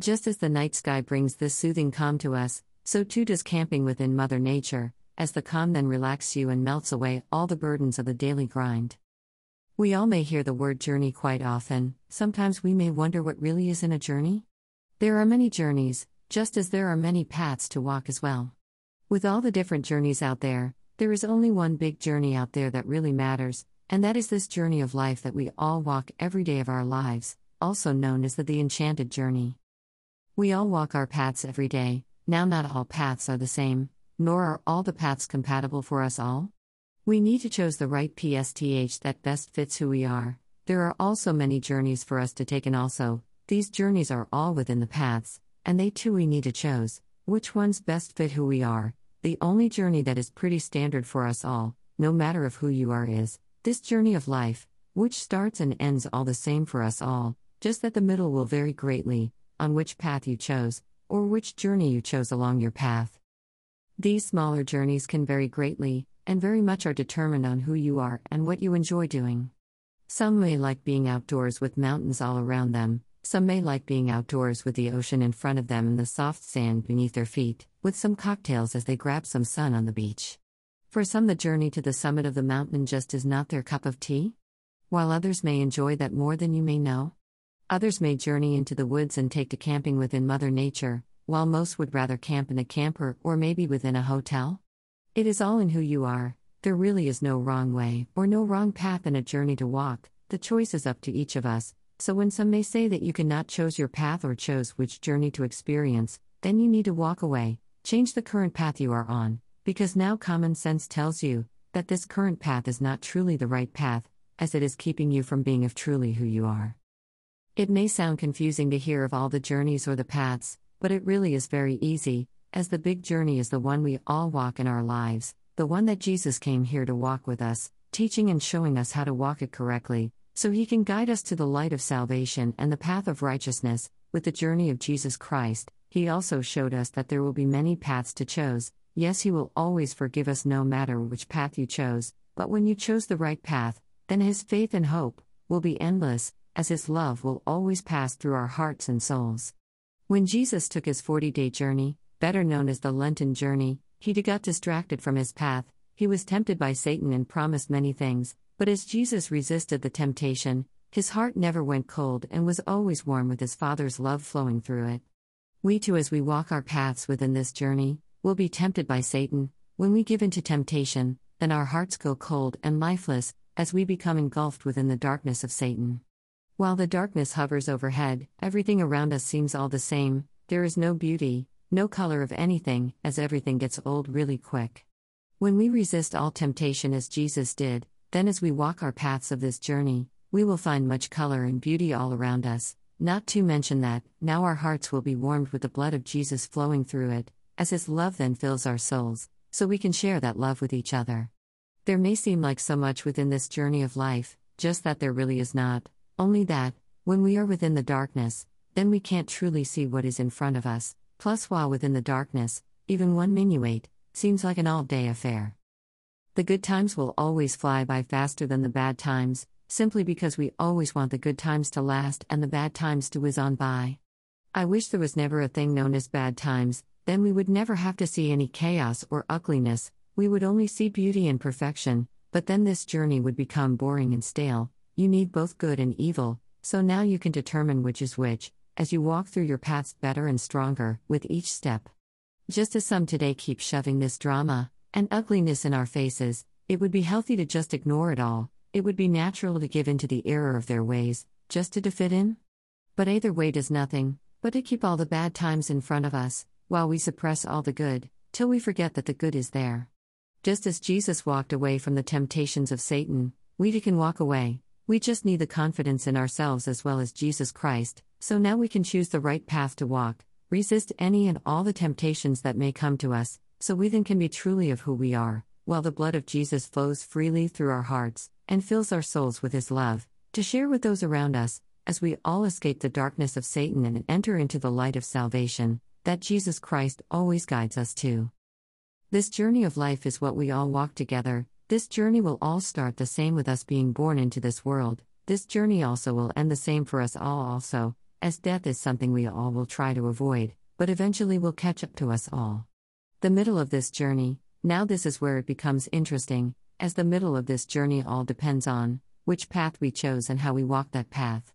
Just as the night sky brings this soothing calm to us, so too does camping within Mother Nature, as the calm then relaxes you and melts away all the burdens of the daily grind. We all may hear the word journey quite often, sometimes we may wonder what really is in a journey. There are many journeys, just as there are many paths to walk as well. With all the different journeys out there, there is only one big journey out there that really matters, and that is this journey of life that we all walk every day of our lives, also known as the, the Enchanted Journey. We all walk our paths every day, now not all paths are the same, nor are all the paths compatible for us all. We need to choose the right PSTH that best fits who we are. There are also many journeys for us to take, and also, these journeys are all within the paths, and they too we need to choose which ones best fit who we are. The only journey that is pretty standard for us all, no matter of who you are, is this journey of life, which starts and ends all the same for us all, just that the middle will vary greatly on which path you chose, or which journey you chose along your path. These smaller journeys can vary greatly, and very much are determined on who you are and what you enjoy doing. Some may like being outdoors with mountains all around them, some may like being outdoors with the ocean in front of them and the soft sand beneath their feet, with some cocktails as they grab some sun on the beach. For some, the journey to the summit of the mountain just is not their cup of tea, while others may enjoy that more than you may know. Others may journey into the woods and take to camping within Mother Nature, while most would rather camp in a camper or maybe within a hotel? It is all in who you are. There really is no wrong way or no wrong path in a journey to walk. The choice is up to each of us. So when some may say that you cannot choose your path or chose which journey to experience, then you need to walk away, change the current path you are on, because now common sense tells you that this current path is not truly the right path, as it is keeping you from being of truly who you are. It may sound confusing to hear of all the journeys or the paths, but it really is very easy, as the big journey is the one we all walk in our lives, the one that Jesus came here to walk with us, teaching and showing us how to walk it correctly, so he can guide us to the light of salvation and the path of righteousness. With the journey of Jesus Christ, he also showed us that there will be many paths to choose. Yes, he will always forgive us no matter which path you chose, but when you chose the right path, then his faith and hope will be endless, as his love will always pass through our hearts and souls. When Jesus took his 40 day journey, better known as the Lenten journey, he got distracted from his path, he was tempted by Satan and promised many things, but as Jesus resisted the temptation, his heart never went cold and was always warm with his Father's love flowing through it. We too, as we walk our paths within this journey, will be tempted by Satan. When we give in to temptation, then our hearts go cold and lifeless, as we become engulfed within the darkness of Satan. While the darkness hovers overhead, everything around us seems all the same, there is no beauty, no color of anything, as everything gets old really quick. When we resist all temptation as Jesus did, then as we walk our paths of this journey, we will find much color and beauty all around us. Not to mention that, now our hearts will be warmed with the blood of Jesus flowing through it, as His love then fills our souls, so we can share that love with each other. There may seem like so much within this journey of life, just that there really is not. Only that, when we are within the darkness, then we can't truly see what is in front of us. Plus, while within the darkness, even one minuet seems like an all day affair. The good times will always fly by faster than the bad times, simply because we always want the good times to last and the bad times to whiz on by. I wish there was never a thing known as bad times, then we would never have to see any chaos or ugliness, we would only see beauty and perfection, but then this journey would become boring and stale, you need both good and evil, so now you can determine which is which, as you walk through your paths better and stronger with each step. Just as some today keep shoving this drama and ugliness in our faces, it would be healthy to just ignore it all, it would be natural to give in to the error of their ways, just to fit in. But either way does nothing, but to keep all the bad times in front of us, while we suppress all the good, till we forget that the good is there. Just as Jesus walked away from the temptations of Satan, we too can walk away, we just need the confidence in ourselves as well as Jesus Christ, so now we can choose the right path to walk, resist any and all the temptations that may come to us, so we then can be truly of who we are, while the blood of Jesus flows freely through our hearts and fills our souls with his love, to share with those around us, as we all escape the darkness of Satan and enter into the light of salvation, that Jesus Christ always guides us to. This journey of life is what we all walk together, this journey will all start the same with us being born into this world. This journey also will end the same for us all, also, as death is something we all will try to avoid, but eventually will catch up to us all. The middle of this journey, now this is where it becomes interesting, as the middle of this journey all depends on which path we chose and how we walk that path.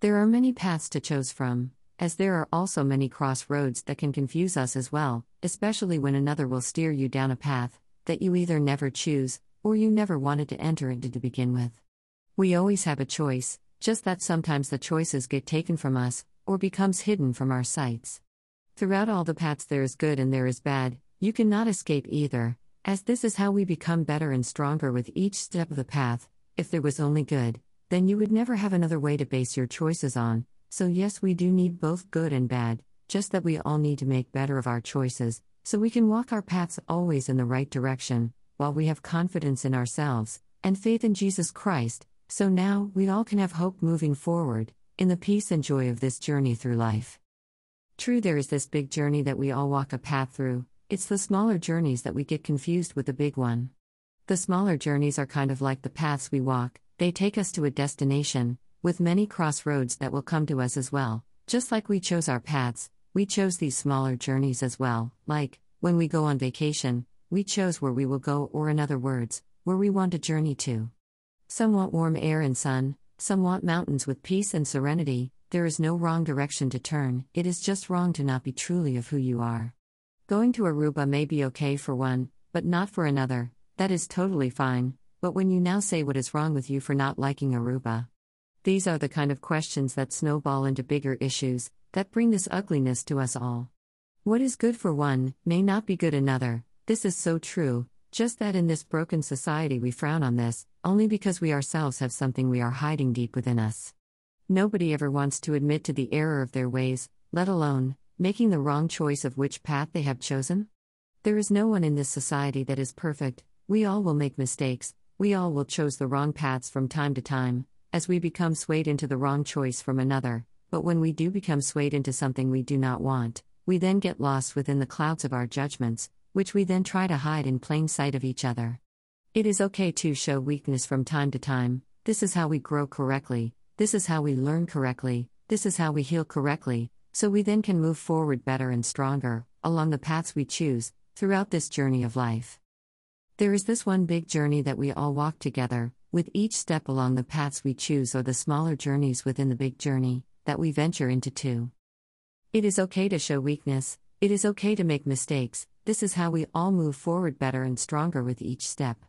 There are many paths to choose from, as there are also many crossroads that can confuse us as well, especially when another will steer you down a path that you either never choose or you never wanted to enter into to begin with. We always have a choice, just that sometimes the choices get taken from us or becomes hidden from our sights. Throughout all the paths there is good and there is bad, you cannot escape either, as this is how we become better and stronger with each step of the path. If there was only good, then you would never have another way to base your choices on. So, yes, we do need both good and bad, just that we all need to make better of our choices, so we can walk our paths always in the right direction, while we have confidence in ourselves and faith in Jesus Christ, so now we all can have hope moving forward, in the peace and joy of this journey through life. True, there is this big journey that we all walk a path through, it's the smaller journeys that we get confused with the big one. The smaller journeys are kind of like the paths we walk, they take us to a destination, with many crossroads that will come to us as well. Just like we chose our paths, we chose these smaller journeys as well, like, when we go on vacation, we chose where we will go, or in other words, where we want to journey to. Some want warm air and sun, some want mountains with peace and serenity. There is no wrong direction to turn, it is just wrong to not be truly of who you are. Going to Aruba may be okay for one, but not for another, that is totally fine, but when you now say what is wrong with you for not liking Aruba? These are the kind of questions that snowball into bigger issues, that bring this ugliness to us all. What is good for one, may not be good another, this is so true, just that in this broken society we frown on this, only because we ourselves have something we are hiding deep within us. Nobody ever wants to admit to the error of their ways, let alone, making the wrong choice of which path they have chosen? There is no one in this society that is perfect, we all will make mistakes, we all will choose the wrong paths from time to time, as we become swayed into the wrong choice from another, but when we do become swayed into something we do not want, we then get lost within the clouds of our judgments, which we then try to hide in plain sight of each other. It is okay to show weakness from time to time, this is how we grow correctly, this is how we learn correctly, this is how we heal correctly, so we then can move forward better and stronger, along the paths we choose, throughout this journey of life. There is this one big journey that we all walk together, with each step along the paths we choose or the smaller journeys within the big journey, that we venture into too. It is okay to show weakness, it is okay to make mistakes, this is how we all move forward better and stronger with each step.